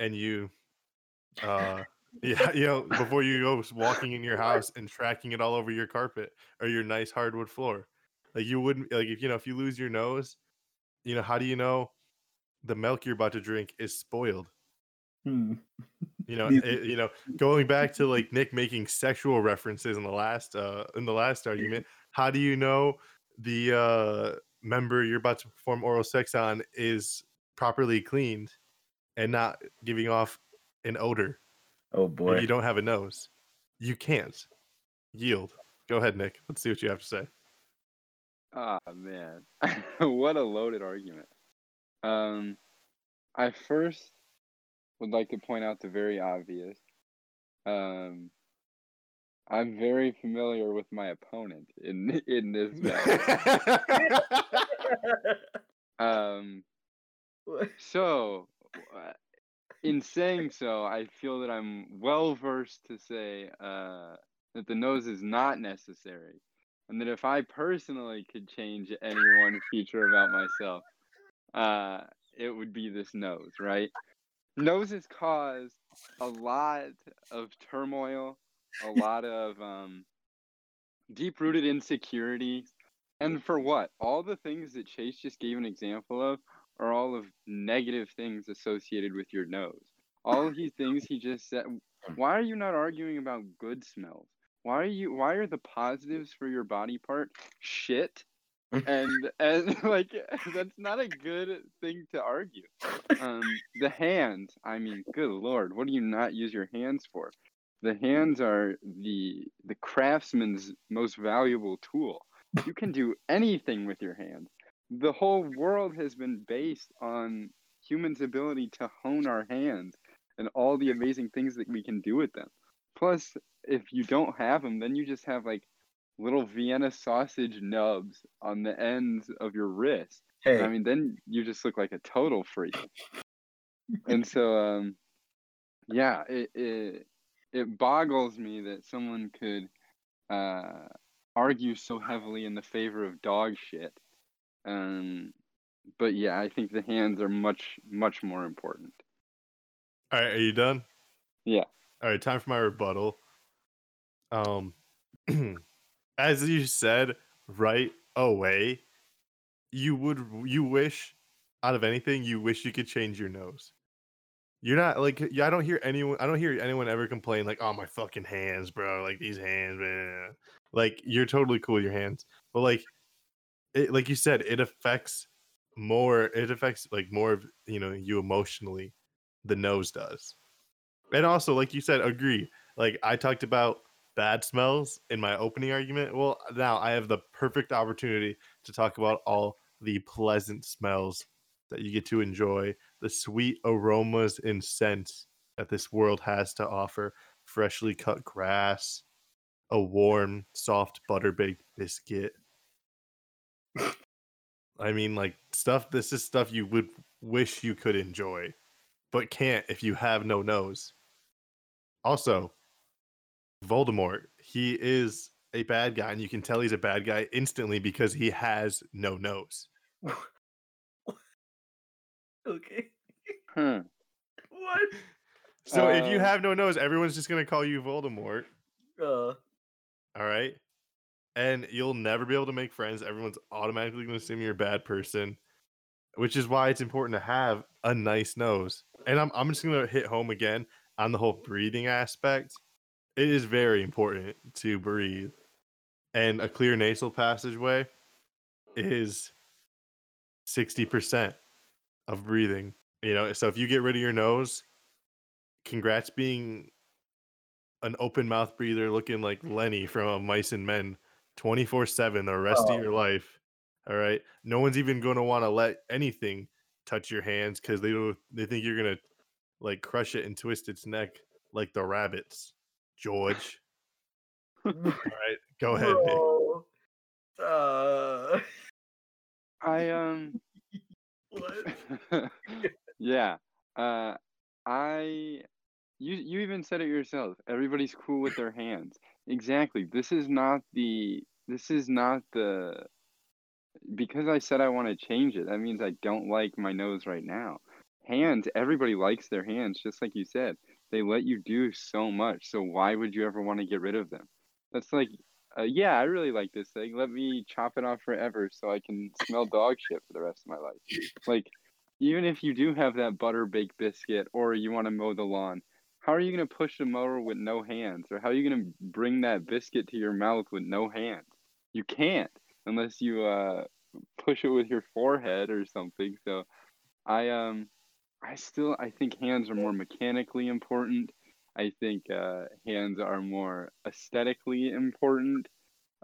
and you, uh, yeah, you know, before you go walking in your house and tracking it all over your carpet or your nice hardwood floor? Like, you wouldn't, like, if you know, if you lose your nose, you know, how do you know the milk you're about to drink is spoiled? Hmm. You know, it, you know, going back to like Nick making sexual references in the last uh in the last argument, how do you know the uh member you're about to perform oral sex on is properly cleaned and not giving off an odor Oh boy. you don't have a nose? You can't. Yield. Go ahead, Nick. Let's see what you have to say. Ah man, what a loaded argument. Um, I first would like to point out the very obvious. Um, I'm very familiar with my opponent in in this match. um, so, uh, in saying so, I feel that I'm well versed to say uh, that the nose is not necessary, and that if I personally could change any one feature about myself, uh, it would be this nose, right? Nose Noses cause a lot of turmoil, a lot of um, deep rooted insecurity. And for what? All the things that Chase just gave an example of are all of negative things associated with your nose. All these things he just said. Why are you not arguing about good smells? Why are you why are the positives for your body part shit? and and like that's not a good thing to argue. Um the hands, I mean, good lord, what do you not use your hands for? The hands are the the craftsman's most valuable tool. You can do anything with your hands. The whole world has been based on humans' ability to hone our hands and all the amazing things that we can do with them. Plus, if you don't have them, then you just have like little Vienna sausage nubs on the ends of your wrist. Hey, I mean, then you just look like a total freak. and so, um, yeah, it, it it boggles me that someone could uh, argue so heavily in the favor of dog shit. Um, but yeah, I think the hands are much much more important. All right, are you done? Yeah. All right, time for my rebuttal. Um, as you said right away, you would you wish out of anything you wish you could change your nose. You're not like yeah, I don't hear anyone I don't hear anyone ever complain like, "Oh, my fucking hands, bro. Like these hands, man." Like you're totally cool with your hands. But like it like you said, it affects more it affects like more of, you know, you emotionally the nose does. And also, like you said, agree. Like I talked about bad smells in my opening argument. Well, now I have the perfect opportunity to talk about all the pleasant smells that you get to enjoy, the sweet aromas and scents that this world has to offer. Freshly cut grass, a warm, soft butter baked biscuit. I mean, like stuff. This is stuff you would wish you could enjoy, but can't if you have no nose. Also, Voldemort, he is a bad guy, and you can tell he's a bad guy instantly because he has no nose. okay. Hmm. What? So if you Uh, have no nose, everyone's just gonna call you Voldemort. Uh, All right. And you'll never be able to make friends. Everyone's automatically going to assume you're a bad person, which is why it's important to have a nice nose. And I'm, I'm just going to hit home again on the whole breathing aspect. It is very important to breathe. And a clear nasal passageway is 60% of breathing. You know, so if you get rid of your nose, congrats being an open mouth breather looking like Lenny from uh, Mice and Men 24 7 the rest Oh. of your life. All right. No one's even going to want to let anything touch your hands because they don't, they think you're going to like crush it and twist its neck like the rabbits. George. All right. Go ahead, Nick. bro. Uh, I um what? yeah. Uh I you you even said it yourself. Everybody's cool with their hands. Exactly. This is not the this is not the because I said I want to change it. That means I don't like my nose right now. Hands, everybody likes their hands just like you said. They let you do so much. So why would you ever want to get rid of them? That's like uh, yeah, I really like this thing. Let me chop it off forever so I can smell dog shit for the rest of my life. Like, even if you do have that butter baked biscuit or you want to mow the lawn, how are you going to push the mower with no hands? Or how are you going to bring that biscuit to your mouth with no hands? You can't unless you uh, push it with your forehead or something. So, I um, I still I think hands are more mechanically important. I think uh, hands are more aesthetically important.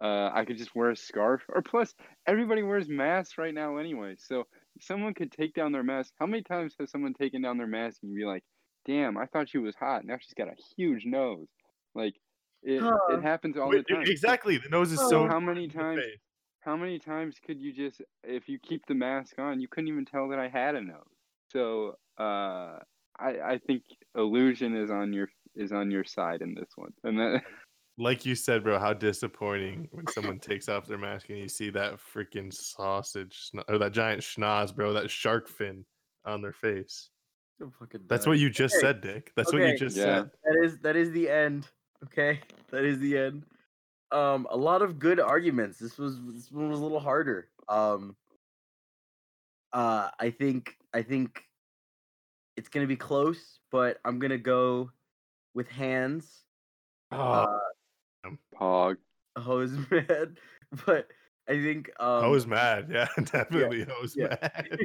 Uh, I could just wear a scarf, or plus everybody wears masks right now anyway. So someone could take down their mask. How many times has someone taken down their mask and be like, "Damn, I thought she was hot. Now she's got a huge nose." Like It, Huh. it happens all Wait, the time. exactly. The nose is Oh, so. How many times? How many times could you just, if you keep the mask on, you couldn't even tell that I had a nose. So uh, I I think illusion is on your is on your side in this one, and that Like you said, bro, how disappointing when someone takes off their mask and you see that freaking sausage or that giant schnoz, bro, that shark fin on their face. Fucking That's what you just Okay, said, Dick. That's what you just Yeah. said. That is that is the end. Okay, that is the end. Um, a lot of good arguments. This was this one was a little harder. Um, uh, I think I think it's gonna be close, but I'm gonna go with hands. Oh, Uh, pog. hose man, but I think um, I was mad. Yeah, definitely. I was yeah. mad.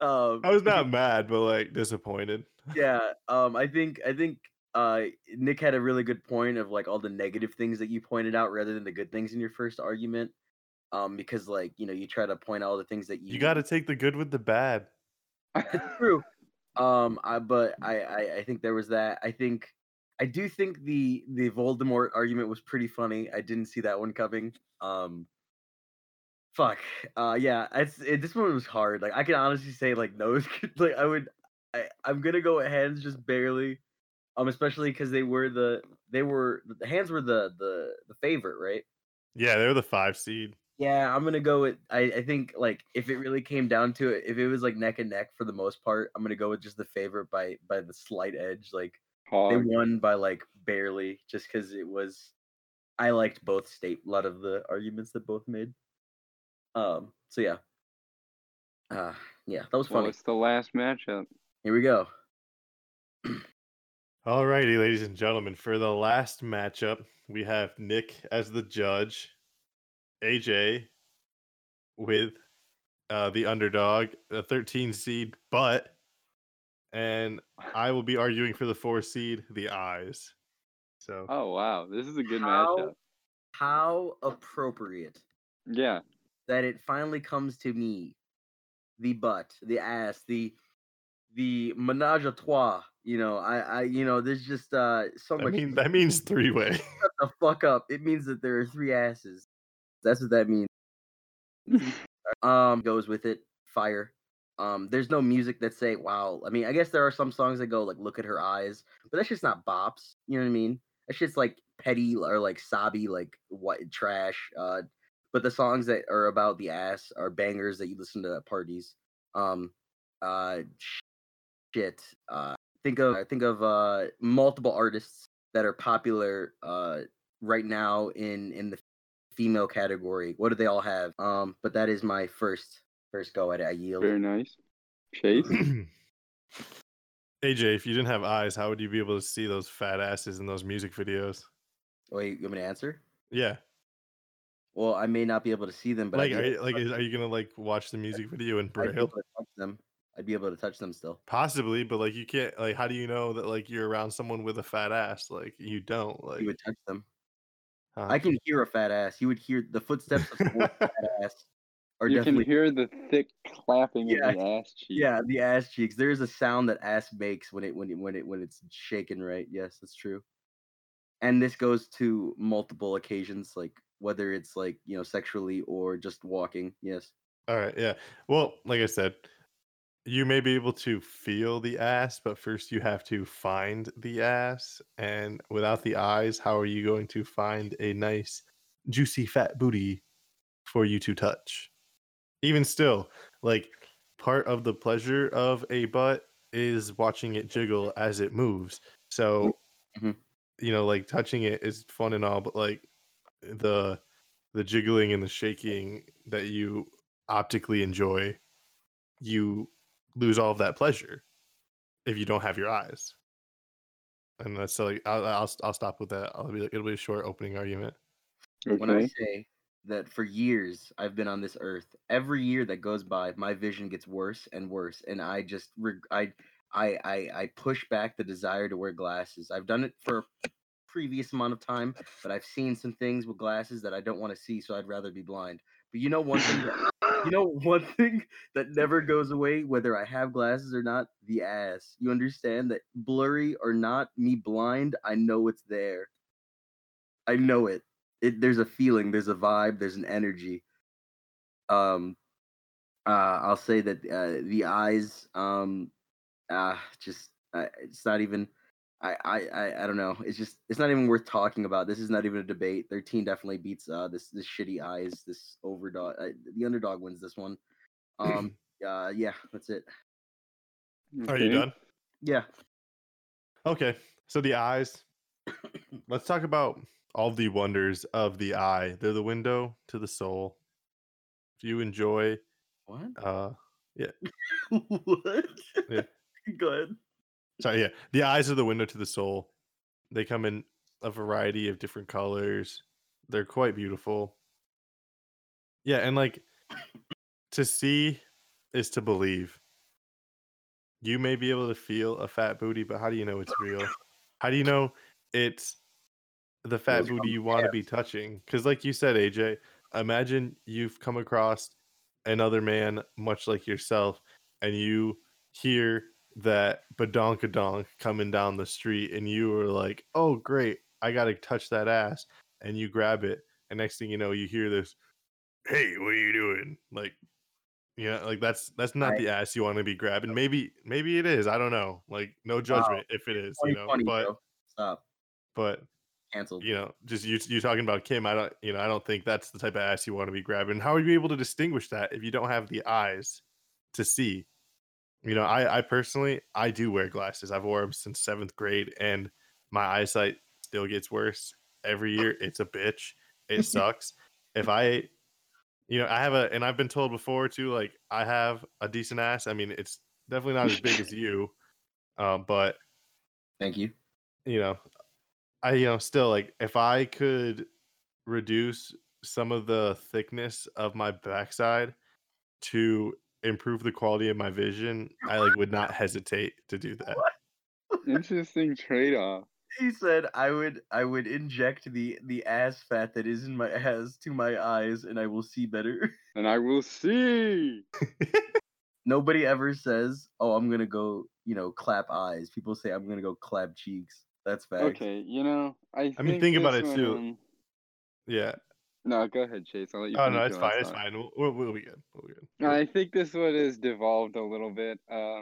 um, I was not mad, but like disappointed. yeah um i think i think uh nick had a really good point of like all the negative things that you pointed out rather than the good things in your first argument um because like you know you try to point out all the things that you You got to take the good with the bad. it's true um i but I, I i think there was that i think i do think the the voldemort argument was pretty funny i didn't see that one coming um fuck uh yeah it's it, this one was hard like i can honestly say like nose like i would i i'm gonna go with hands just barely um especially because they were the they were the hands were the the the favorite right Yeah, they were the five seed. yeah, I'm gonna go with. I, I think like if it really came down to it, if it was like neck and neck for the most part, I'm gonna go with just the favorite by by the slight edge. Like they won by like barely, just because it was. I liked both state a lot of the arguments that both made. Um. So yeah. Uh yeah, that was Well, funny. it's the last matchup. Here we go. Alrighty, ladies and gentlemen, for the last matchup, we have Nick as the judge, AJ with uh, the underdog, the 13 seed, but, and I will be arguing for the four seed, the eyes. So Oh wow, this is a good How- matchup. How appropriate Yeah. that it finally comes to me, the butt, the ass, the the menage a trois. You know, I, I, you know, there's just uh so I much. mean that means three way. shut the fuck up. It means that there are three asses. That's what that means. Um, goes with it. Fire. Um, there's no music that say wow. I mean, I guess there are some songs that go like look at her eyes, but that's just not bops. You know what I mean? That shit's like petty or like sobby, like what trash. Uh, but the songs that are about the ass are bangers that you listen to at parties. Um, uh, shit. Uh, think of I think of uh multiple artists that are popular uh right now in in the female category. What do they all have? Um, but that is my first first go at it. I yield. Very nice. Chase. AJ, if you didn't have eyes, how would you be able to see those fat asses in those music videos? Wait, you want me to answer? Yeah, Well, I may not be able to see them, but like, be are you, like, is, are you gonna like watch the music video in I'd be able braille? to touch them. I'd be able to touch them still. Possibly, but like, you can't. Like, how do you know that like you're around someone with a fat ass? Like, you don't. Like, You would touch them. huh? I can hear a fat ass. You would hear the footsteps of someone's fat ass. Are you can hear the thick clapping Yeah, of the ass cheeks. yeah the ass cheeks. There is a sound that ass makes when it when it when it when it's shaken right. Yes, that's true. And this goes to multiple occasions, like whether it's like you know sexually or just walking. Yes. All right, yeah. Well, like I said, you may be able to feel the ass, but first you have to find the ass. And without the eyes, how are you going to find a nice, juicy, fat booty for you to touch? Even still, like part of the pleasure of a butt is watching it jiggle as it moves. So, Mhm. you know, like touching it is fun and all, but like the the jiggling and the shaking that you optically enjoy, you lose all of that pleasure if you don't have your eyes. And that's so like I'll I'll, I'll stop with that. I'll be like, it'll be a short opening argument. When I say that for years I've been on this earth, every year that goes by, my vision gets worse and worse, and I just reg- I I I I push back the desire to wear glasses. I've done it for a previous amount of time, but I've seen some things with glasses that I don't want to see, so I'd rather be blind. But you know one thing that you know one thing that never goes away whether i have glasses or not the ass you understand that blurry or not me blind i know it's there I know it. It there's a feeling, there's a vibe, there's an energy. Um, uh, I'll say that uh, the eyes, um, uh, just uh, it's not even. I, I, I, I don't know. It's just it's not even worth talking about. This is not even a debate. Their team definitely beats uh this this shitty eyes. This overdog. Uh, the underdog wins this one. Um. uh. Yeah. That's it. Are you done? Yeah. Okay. So the eyes. Let's talk about all the wonders of the eye. They're the window to the soul. If you enjoy, What? uh, Yeah. what? Yeah. Go ahead. Sorry, yeah, the eyes are the window to the soul. They come in a variety of different colors. They're quite beautiful. Yeah, and like to see is to believe. You may be able to feel a fat booty, but how do you know it's real? How do you know it's the fat booty you want to be touching? Because, like you said, AJ, imagine you've come across another man much like yourself, and you hear that badonkadonk coming down the street, and you are like, "Oh, great! I gotta touch that ass," and you grab it, and next thing you know, you hear this, "Hey, what are you doing?" Like, you know, like that's that's not Right. the ass you want to be grabbing. Maybe maybe it is. I don't know. Like, no judgment if it is, you know. But. Stop. but Canceled. you know, just you you talking about Kim, I don't you know, I don't think that's the type of ass you want to be grabbing. How are you able to distinguish that if you don't have the eyes to see? You know, I I personally I do wear glasses. I've worn them since seventh grade, and my eyesight still gets worse every year. It's a bitch. It sucks. if I, you know, I have a, and I've been told before too, like I have a decent ass. I mean, it's definitely not as big as you, um, but Thank you. you know, I you know still like if I could reduce some of the thickness of my backside to improve the quality of my vision, I like would not hesitate to do that. Interesting trade off. He said I would I would inject the the ass fat that is in my ass to my eyes and I will see better. And I will see. Nobody ever says, "Oh, I'm gonna go," you know, clap eyes. People say, "I'm gonna go clap cheeks." That's facts. Okay, you know, I. I mean, think think about it, one, too. um, Yeah. No, go ahead, Chase. I'll let you. Oh no, it's fine. It's fine. We'll, we'll, we'll be good. We'll be good. I think this one has devolved a little bit. Uh,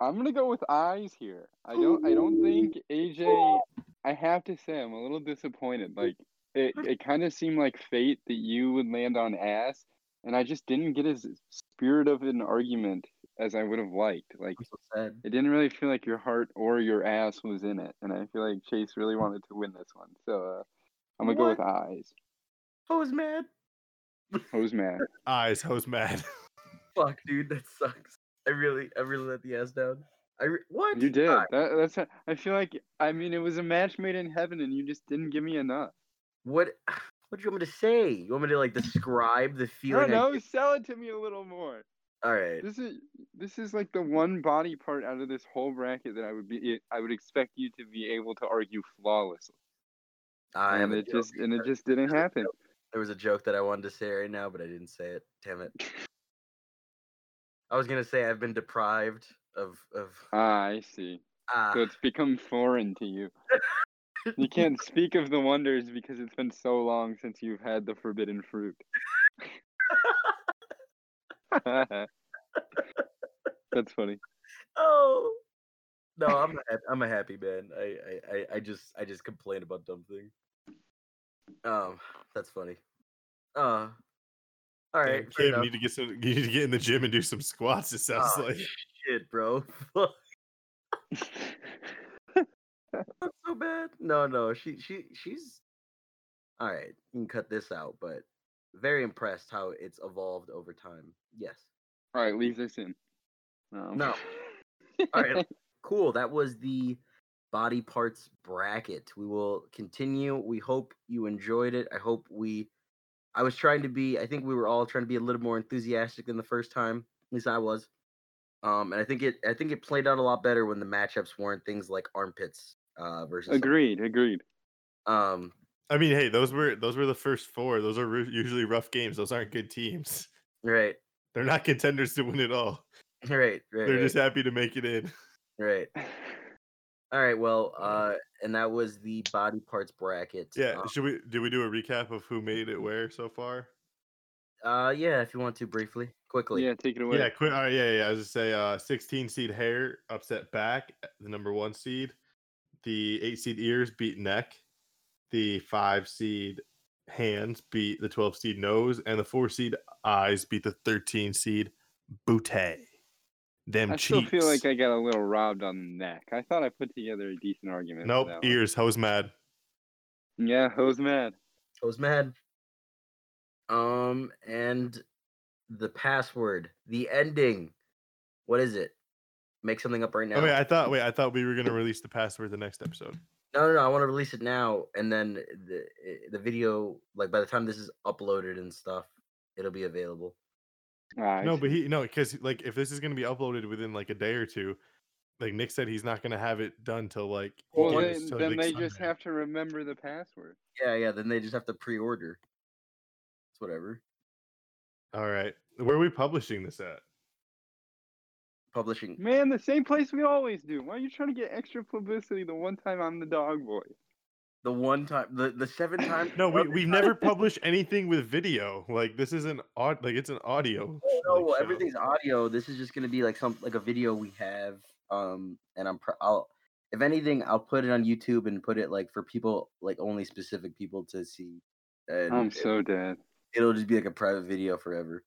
I'm gonna go with eyes here. I don't. I don't think AJ. I have to say, I'm a little disappointed. Like it. It kind of seemed like fate that you would land on ass, and I just didn't get as spirit of an argument as I would have liked. Like so it didn't really feel like your heart or your ass was in it, and I feel like Chase really wanted to win this one. So uh, I'm gonna go with eyes. I was mad. Who's mad? Eyes, hose mad. Fuck, dude, that sucks. I really, I really let the ass down. I re- what? You did. Alright, That, that's. a- I feel like. I mean, it was a match made in heaven, and you just didn't give me enough. What? What do you want me to say? You want me to like describe the I feeling? don't know. get- Sell it to me a little more. All right. This is this is like the one body part out of this whole bracket that I would be. I would expect you to be able to argue flawlessly, I and a it just and it just didn't happen. There was a joke that I wanted to say right now, but I didn't say it. Damn it. I was gonna say I've been deprived of of Ah, I see. ah. So it's become foreign to you. You can't speak of the wonders because it's been so long since you've had the forbidden fruit. That's funny. oh no, I'm a I'm a happy man. I, I I I just I just complain about dumb things. Um, that's funny. Uh, all right. Damn, Kim, enough. need to get some. You need to get in the gym and do some squats. It sounds Oh, like. shit, bro. Fuck, that's so bad. No, no, she she she's all right. You can cut this out, but very impressed how it's evolved over time. Yes. All right, leave this in. Um, No. All right. Cool. That was the body parts bracket. We will continue. We hope you enjoyed it. I hope we. I was trying to be. I think we were all trying to be a little more enthusiastic than the first time. At least I was. Um, and I think it. I think it played out a lot better when the matchups weren't things like armpits uh, versus. some- Agreed. Agreed. Um. I mean, hey, those were those were the first four. Those are ru- usually rough games. Those aren't good teams. Right. They're not contenders to win it all. Right. Right. They're right, just happy to make it in. right. All right. Well, uh, and that was the body parts bracket. Yeah, Uh, should we do we do a recap of who made it where so far? Uh, yeah. If you want to briefly, quickly. Yeah, take it away. Yeah, quick. All right, yeah, yeah. I was just say, uh, 16 seed hair upset back, the number one seed. The eight seed ears beat neck. The five seed hands beat the 12 seed nose, and the four seed eyes beat the 13 seed bootay. Them I cheeks. still feel like I got a little robbed on the neck. I thought I put together a decent argument. nope. Ears. Hose mad. Yeah, who's mad? I was mad. Um, and the password, the ending. What is it? Make something up right now. Oh wait, I thought wait, I thought we were gonna release the password the next episode. No, no, no. I want to release it now, and then the eh, the video, like by the time this is uploaded and stuff, it'll be available. I No, but he no, because like if this is gonna be uploaded within like a day or two, like Nick said, he's not gonna have it done till like. he Well, gives- then, till, then like, they just have to remember the password. Yeah, yeah. Then they just have to pre-order. It's whatever. All right, where are we publishing this at? Publishing. Man, the same place we always do. Why are you trying to get extra publicity the one time I'm the dog boy? The one time, the the seven times. No, we we've never published anything with video. Like this is an odd, like it's an audio. Oh, no, like, show. everything's audio. This is just gonna be like some like a video we have. Um, and I'm pr- I'll if anything I'll put it on YouTube and put it like for people like only specific people to see. And I'm it- so dead. it'll just be like a private video forever.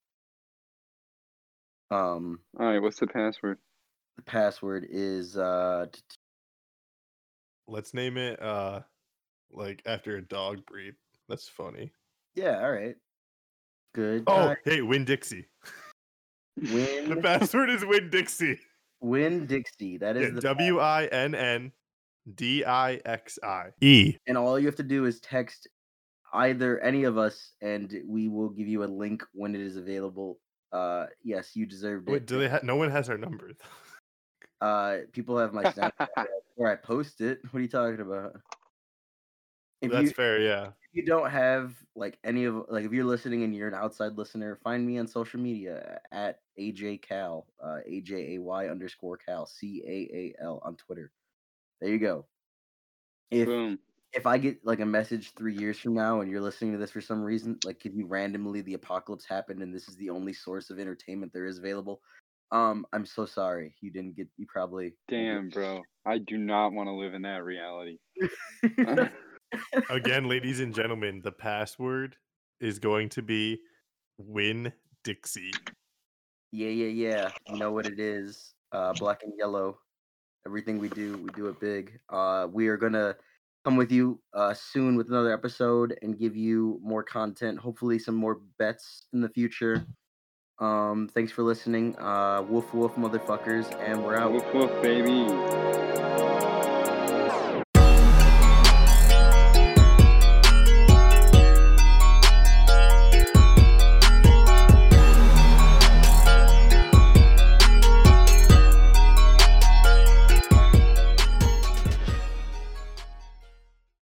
Um, All right, what's the password? the password is uh t- t- Let's name it uh like after a dog breed. That's funny. yeah, all right. Good. Oh, hey, Winn-Dixie. Win. The password is Winn-Dixie. Win Dixie. That is Yeah, the W I N N D I X I E. and all you have to do is text either any of us and we will give you a link when it is available. Uh yes, you deserved it. Wait, do they? Ha- no one has our number. Uh people have my Snapchat where I post it. What are you talking about? If That's you fair. Yeah. if you don't have like any of like if you're listening and you're an outside listener, find me on social media at AJ Caal, uh A J A Y underscore Caal, C A A L on Twitter. There you go. If Boom. if I get like a message three years from now and you're listening to this for some reason, like if you randomly the apocalypse happened and this is the only source of entertainment there is available, um, I'm so sorry. You didn't get you probably Damn, bro. I do not want to live in that reality. Again, ladies and gentlemen, the password is going to be Win Dixie. Yeah, yeah, yeah. You know what it is. Uh black and yellow. Everything we do, we do it big. Uh we are gonna come with you uh soon with another episode and give you more content, hopefully some more bets in the future. Um thanks for listening. Uh woof woof motherfuckers and we're out. Woof woof, baby.